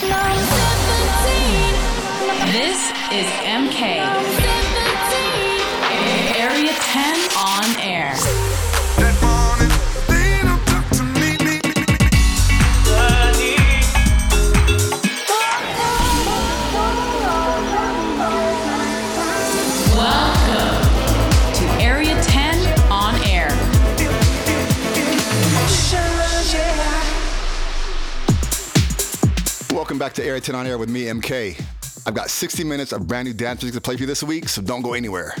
This is MK. Back to Area 10 on Air with me, MK. I've got 60 minutes of brand new dance music to play for you this week, so don't go anywhere.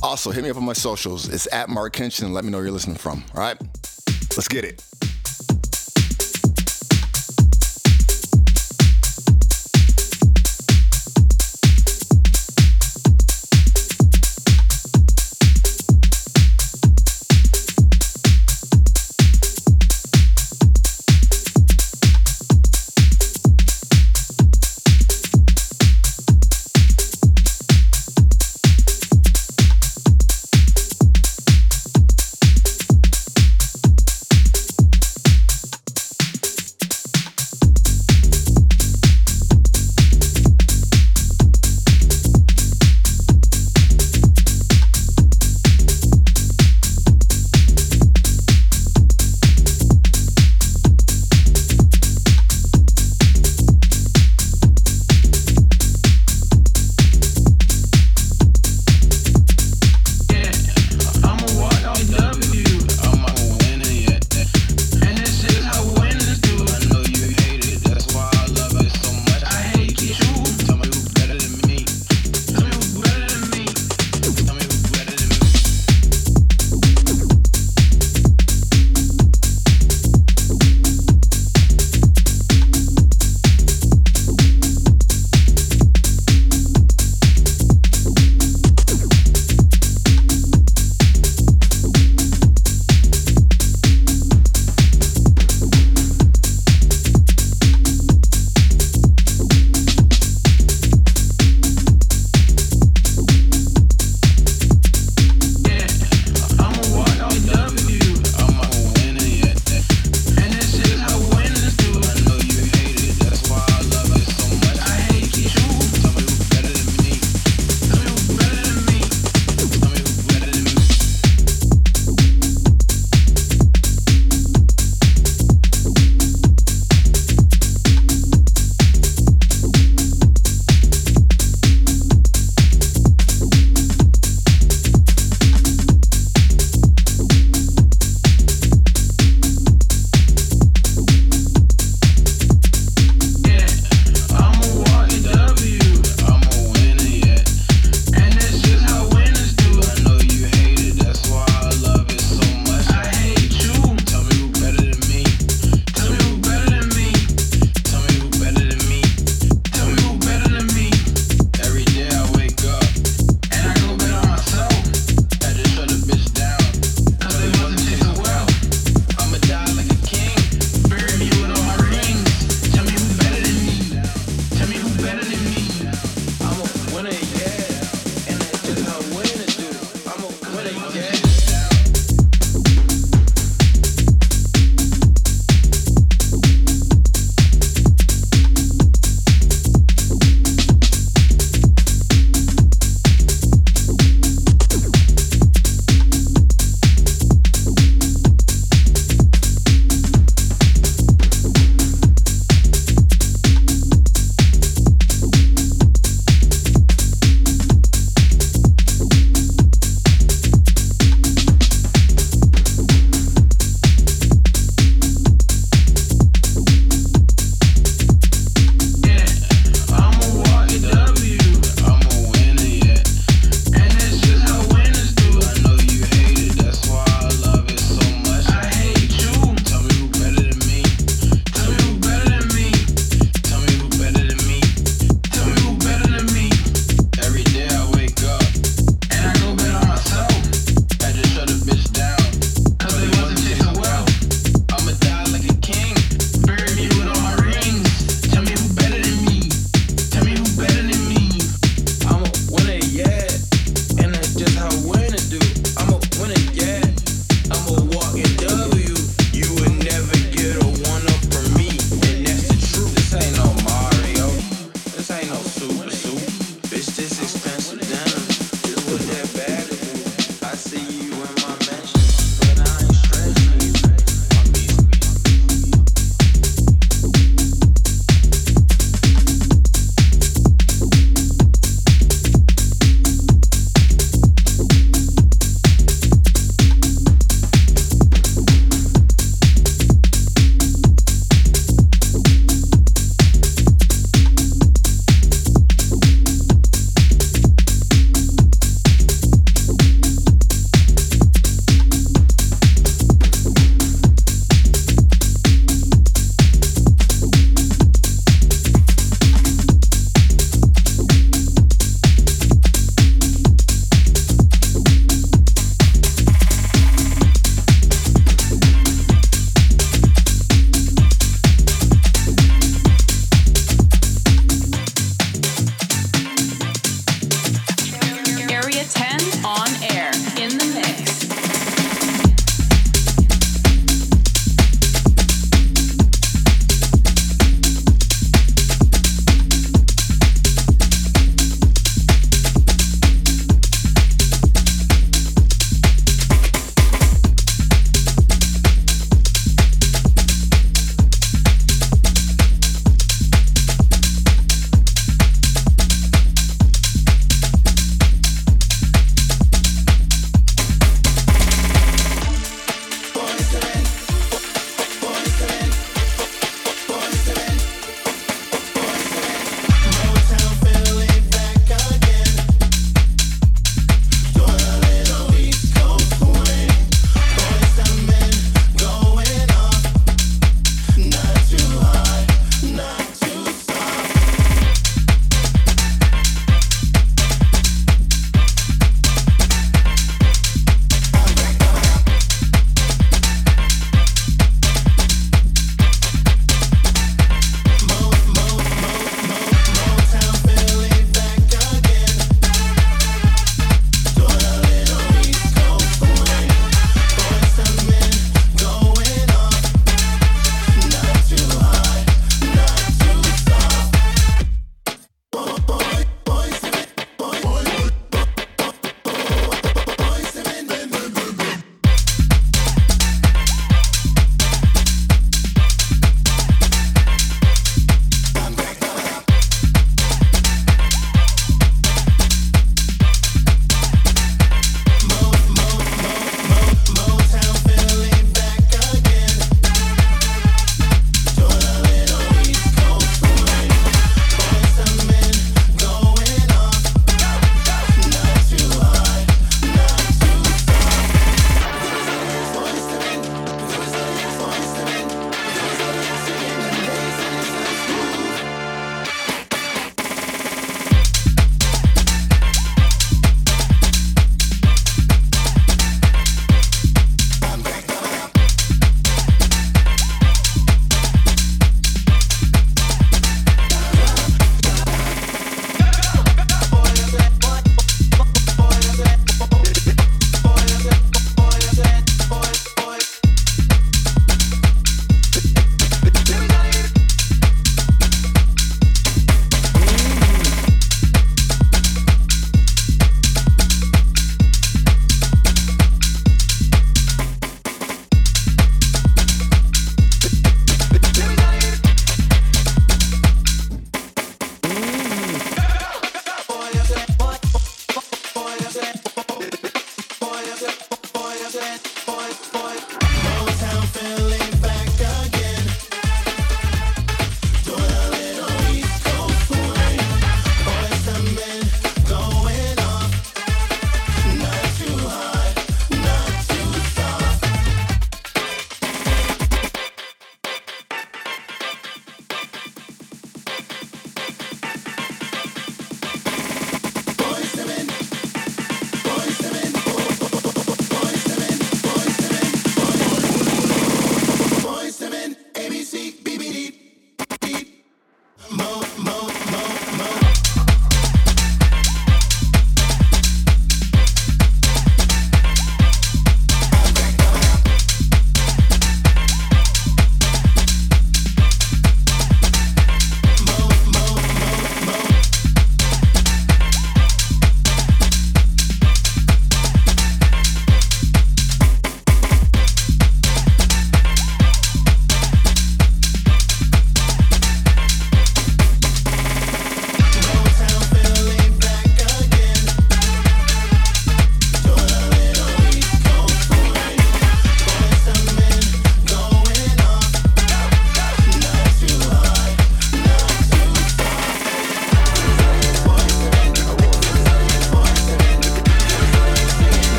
Also, hit me up on my socials. It's at Marc Kinchen and let me know where you're listening from. All right? Let's get it.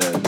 yeah.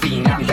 Rovina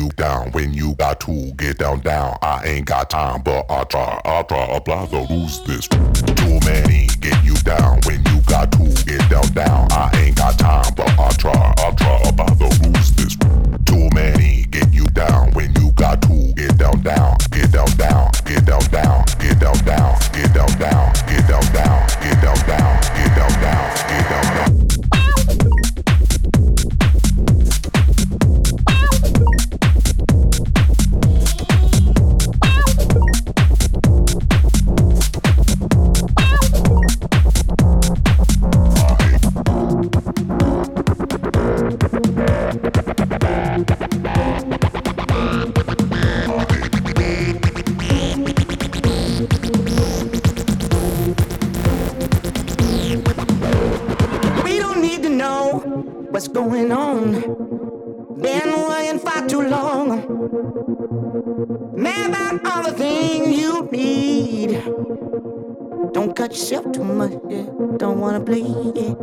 you down when you got to get down down. I ain't got time, but I try, I try, apply the rules this. Too many get you down when you got to get down down. I ain't got time, but I try, I try, about the rules this. Too many get you down when yourself too much. Yeah. Don't wanna bleed. Yeah.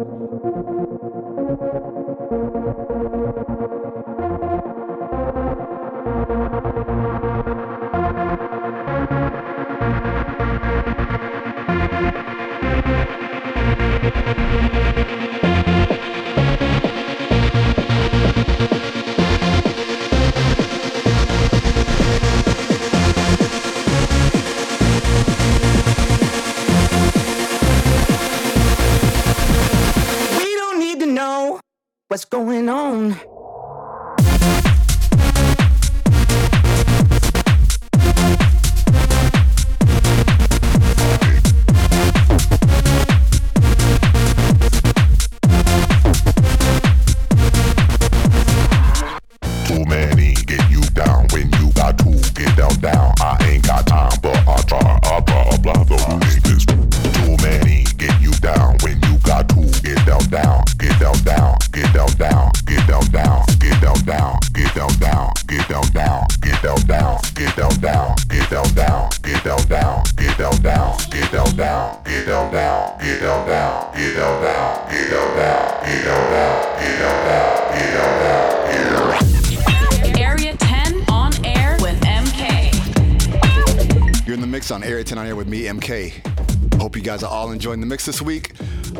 Guys are all enjoying the mix this week.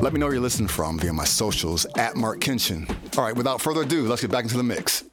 Let me know where you're listening from via my socials at Marc Kinchen. All right, without further ado, let's get back into the mix.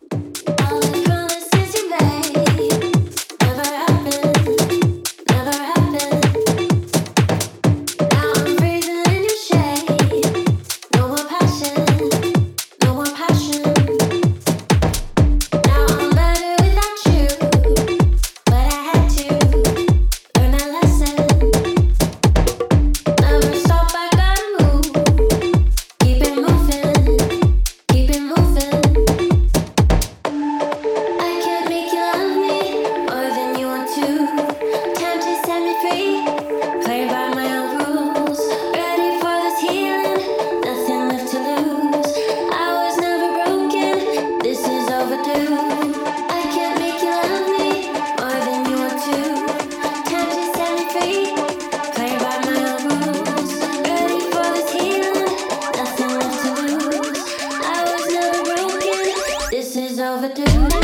the tender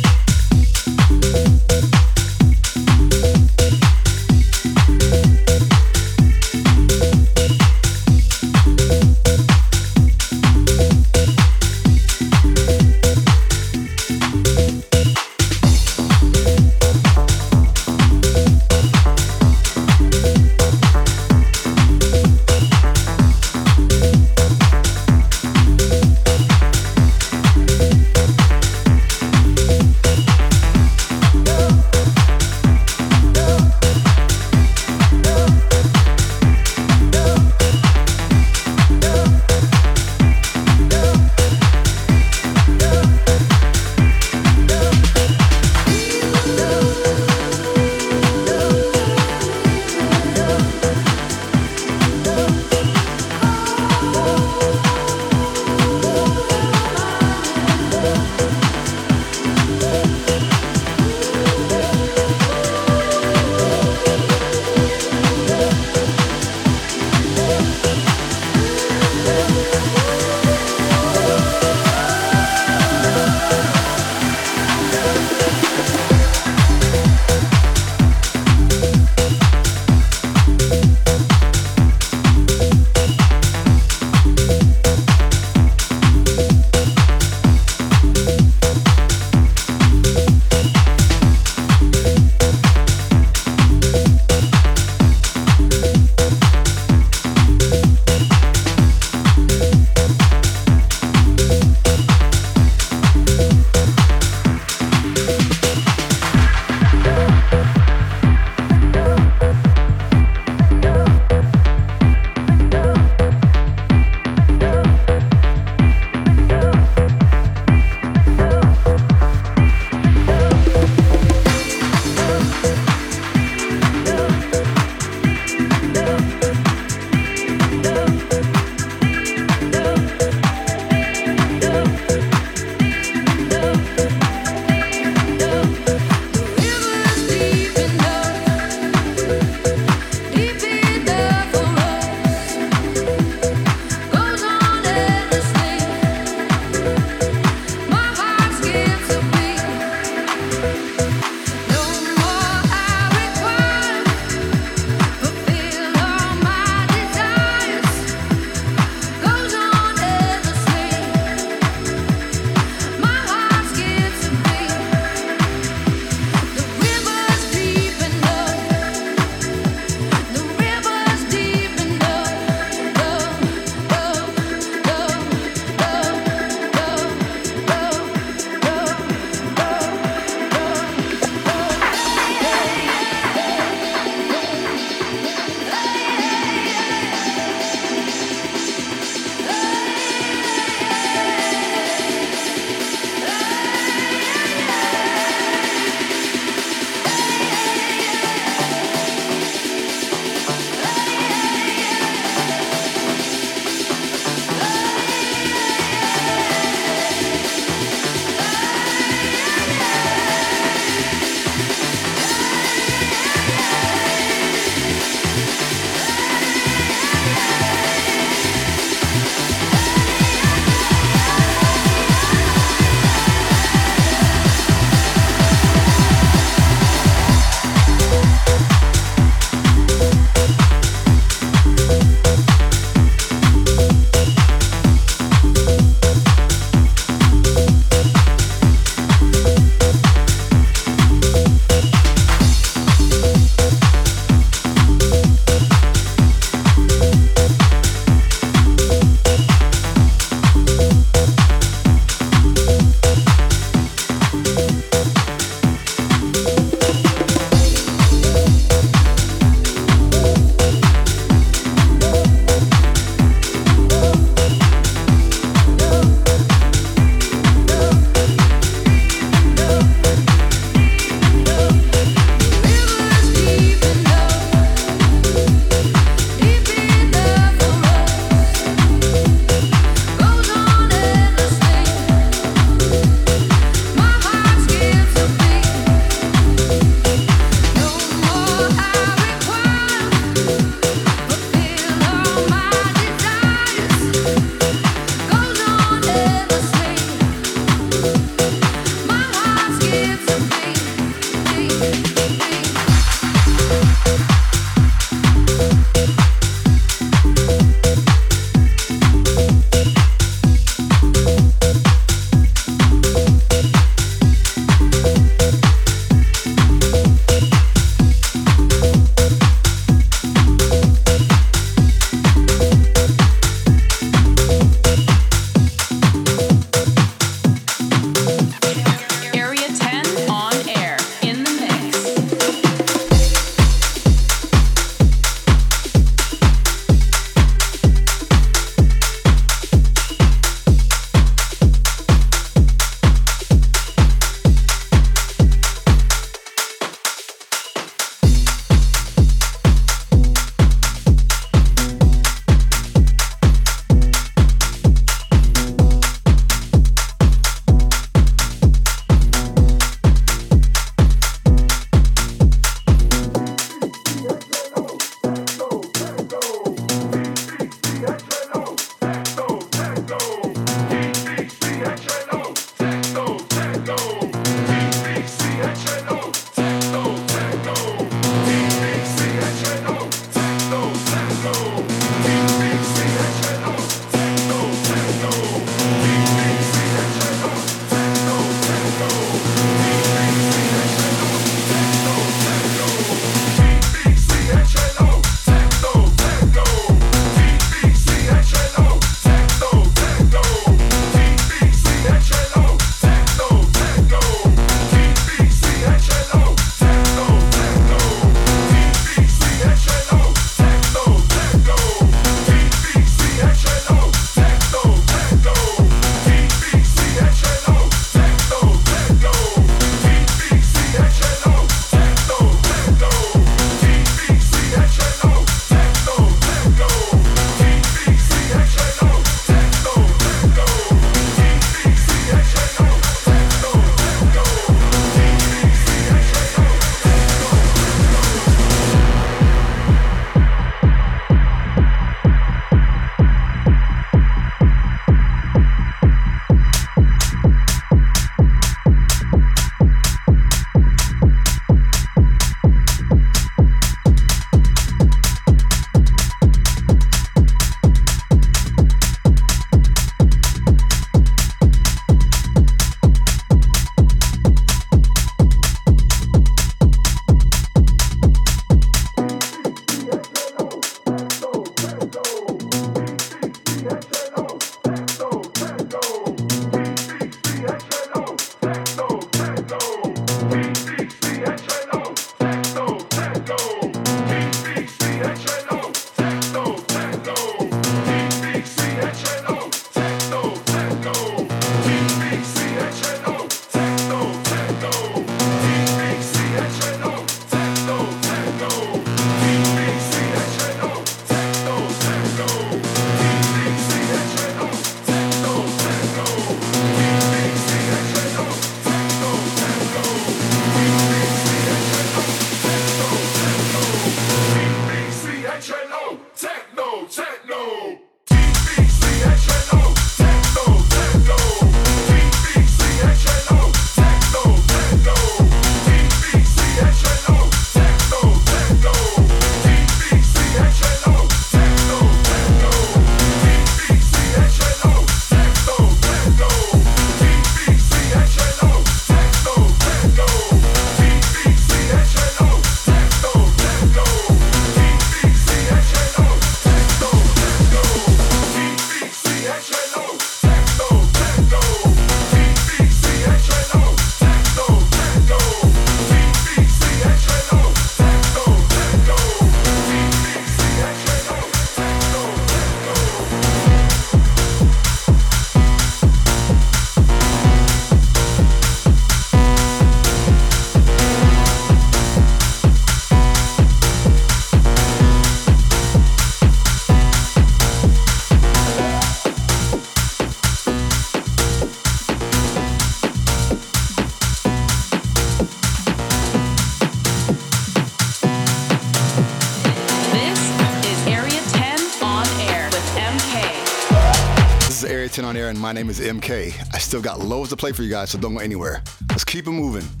name is MK. I still got loads to play for you guys, so don't go anywhere. Let's keep it moving.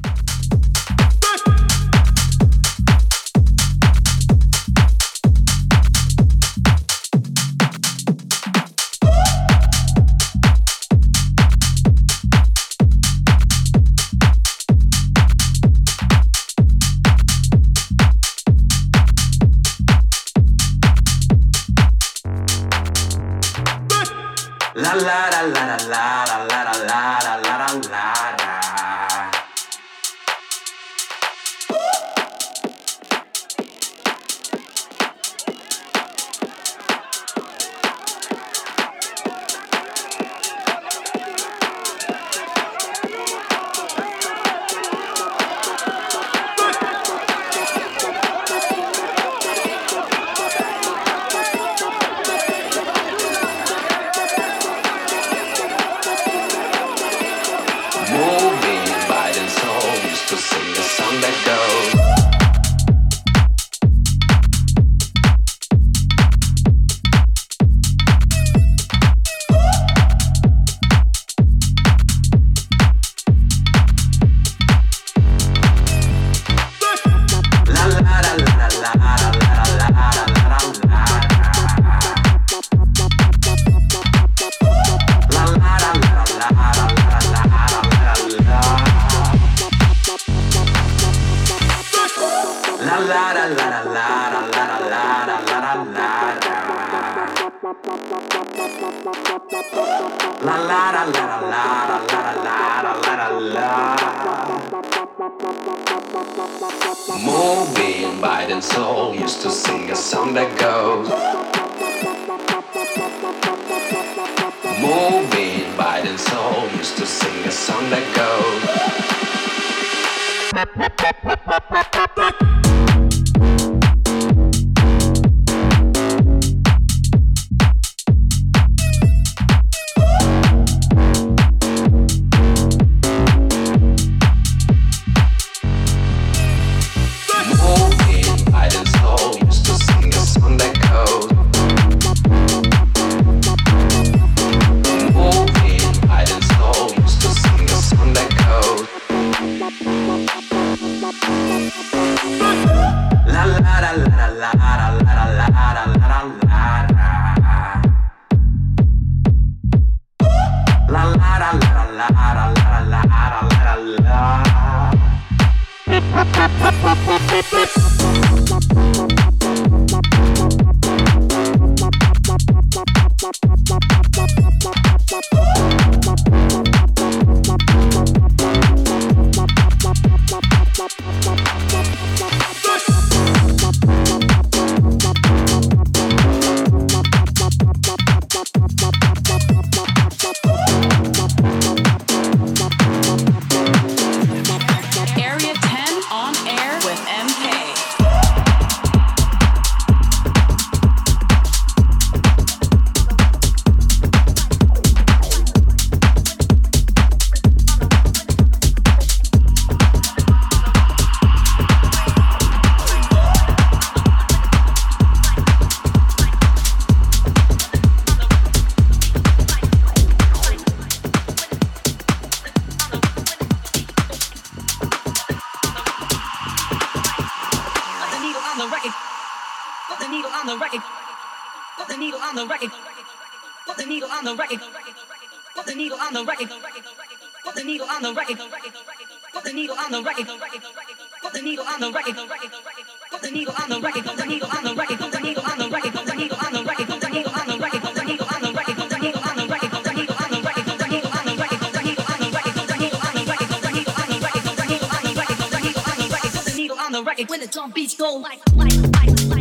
Like like like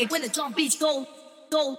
rock when the drum beats go, go.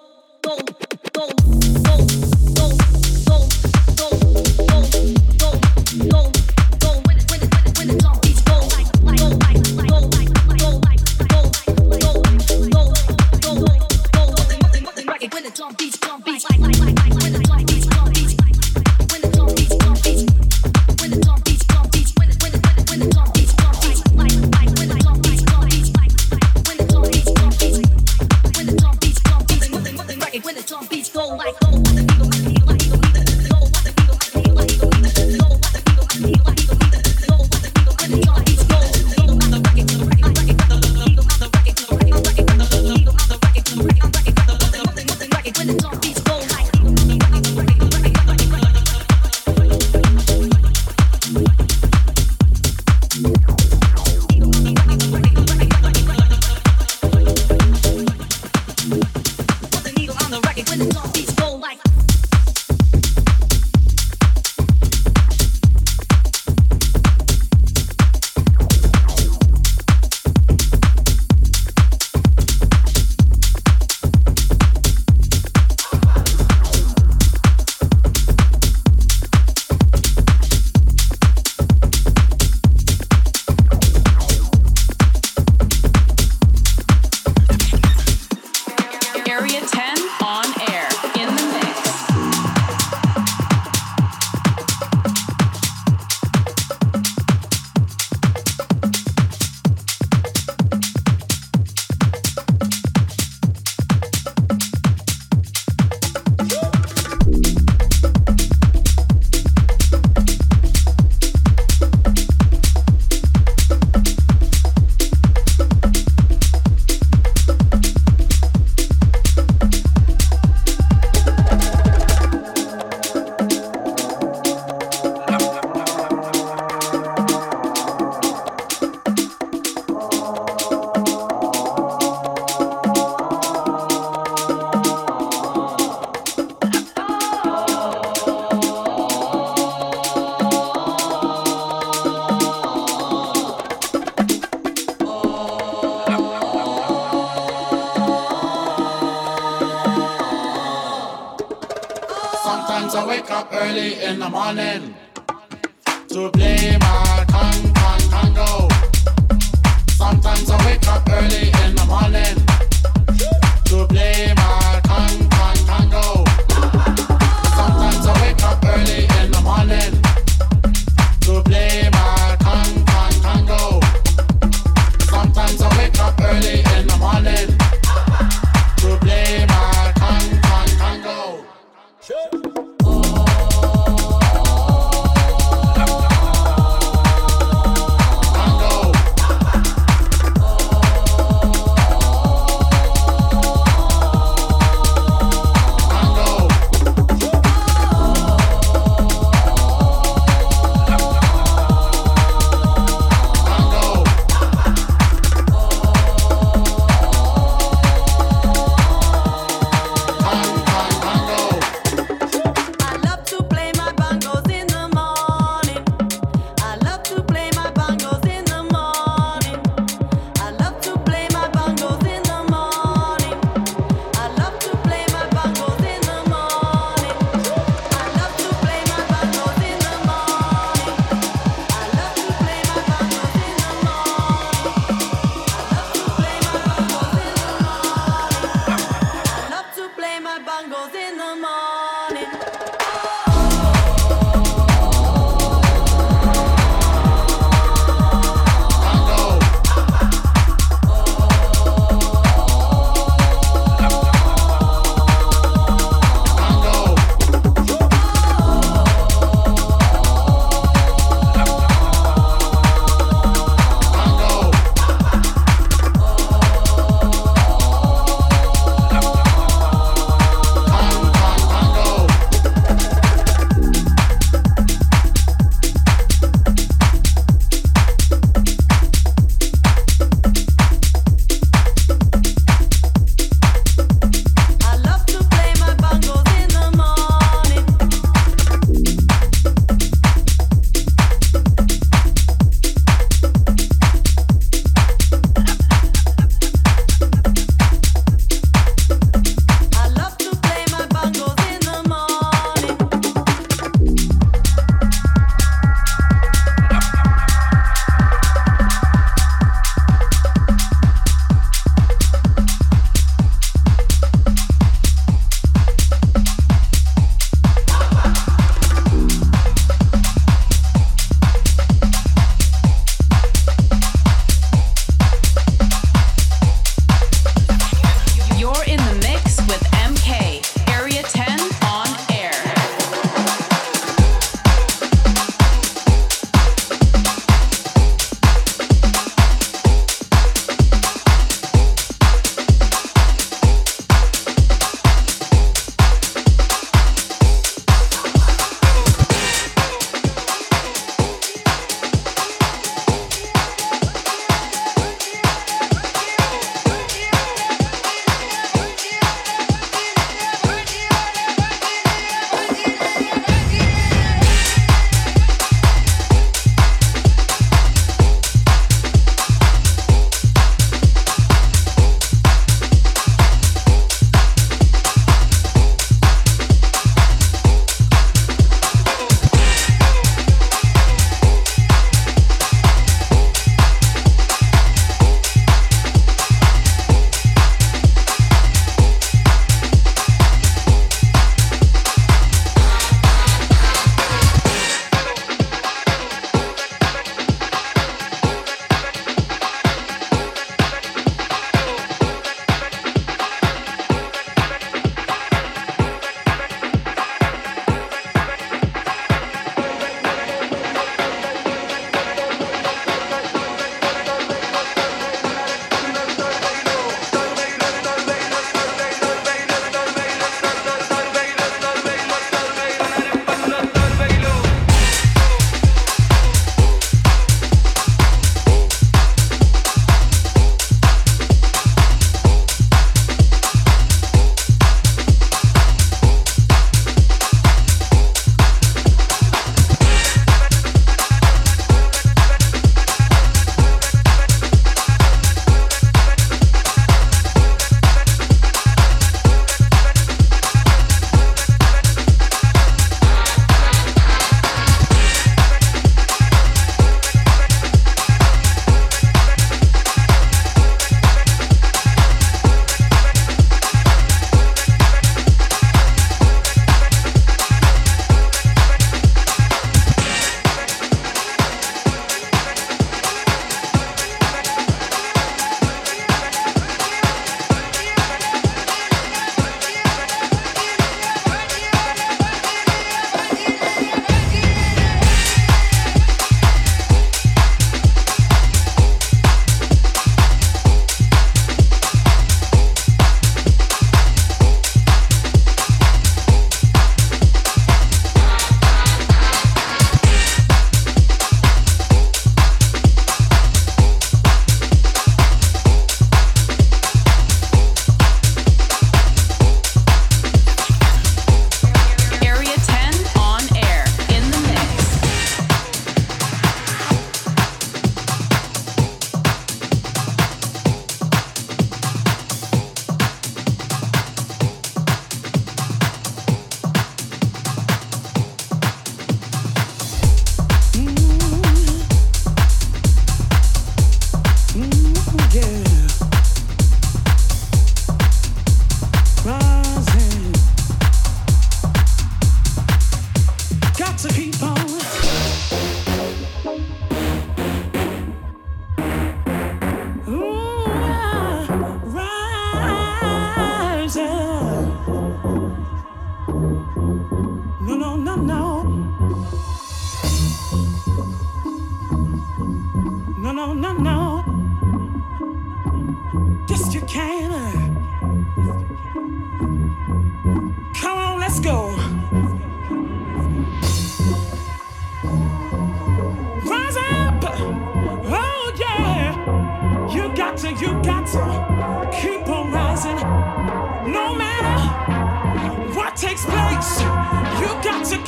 No.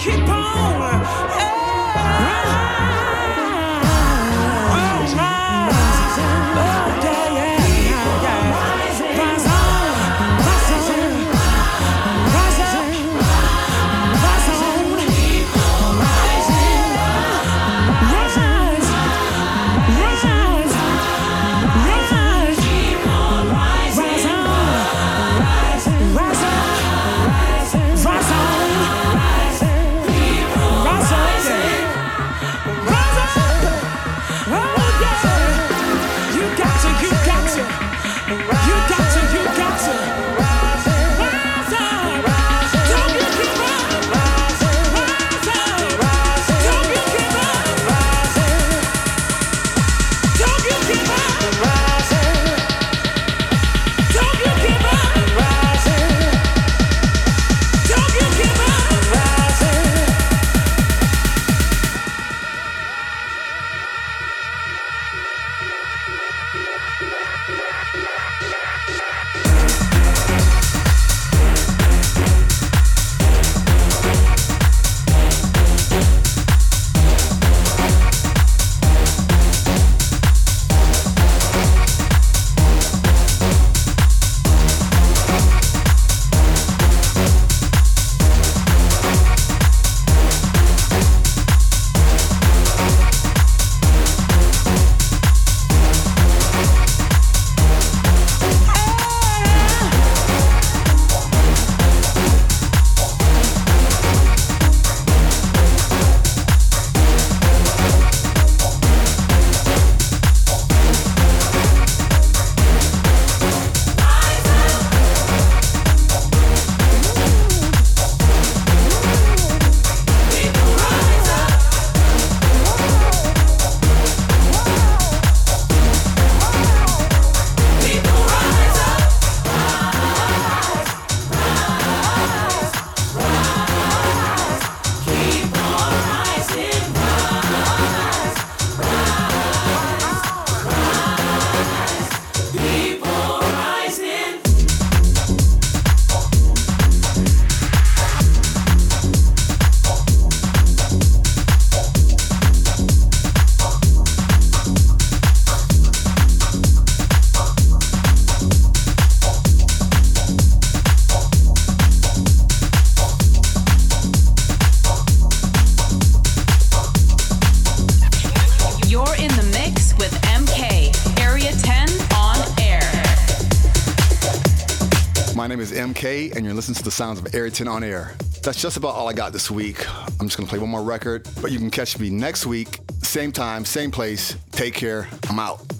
keep on. And you're listening to the sounds of AREA10 on air. That's just about all I got this week. I'm just gonna play one more record, but you can catch me next week, same time, same place. Take care. I'm out.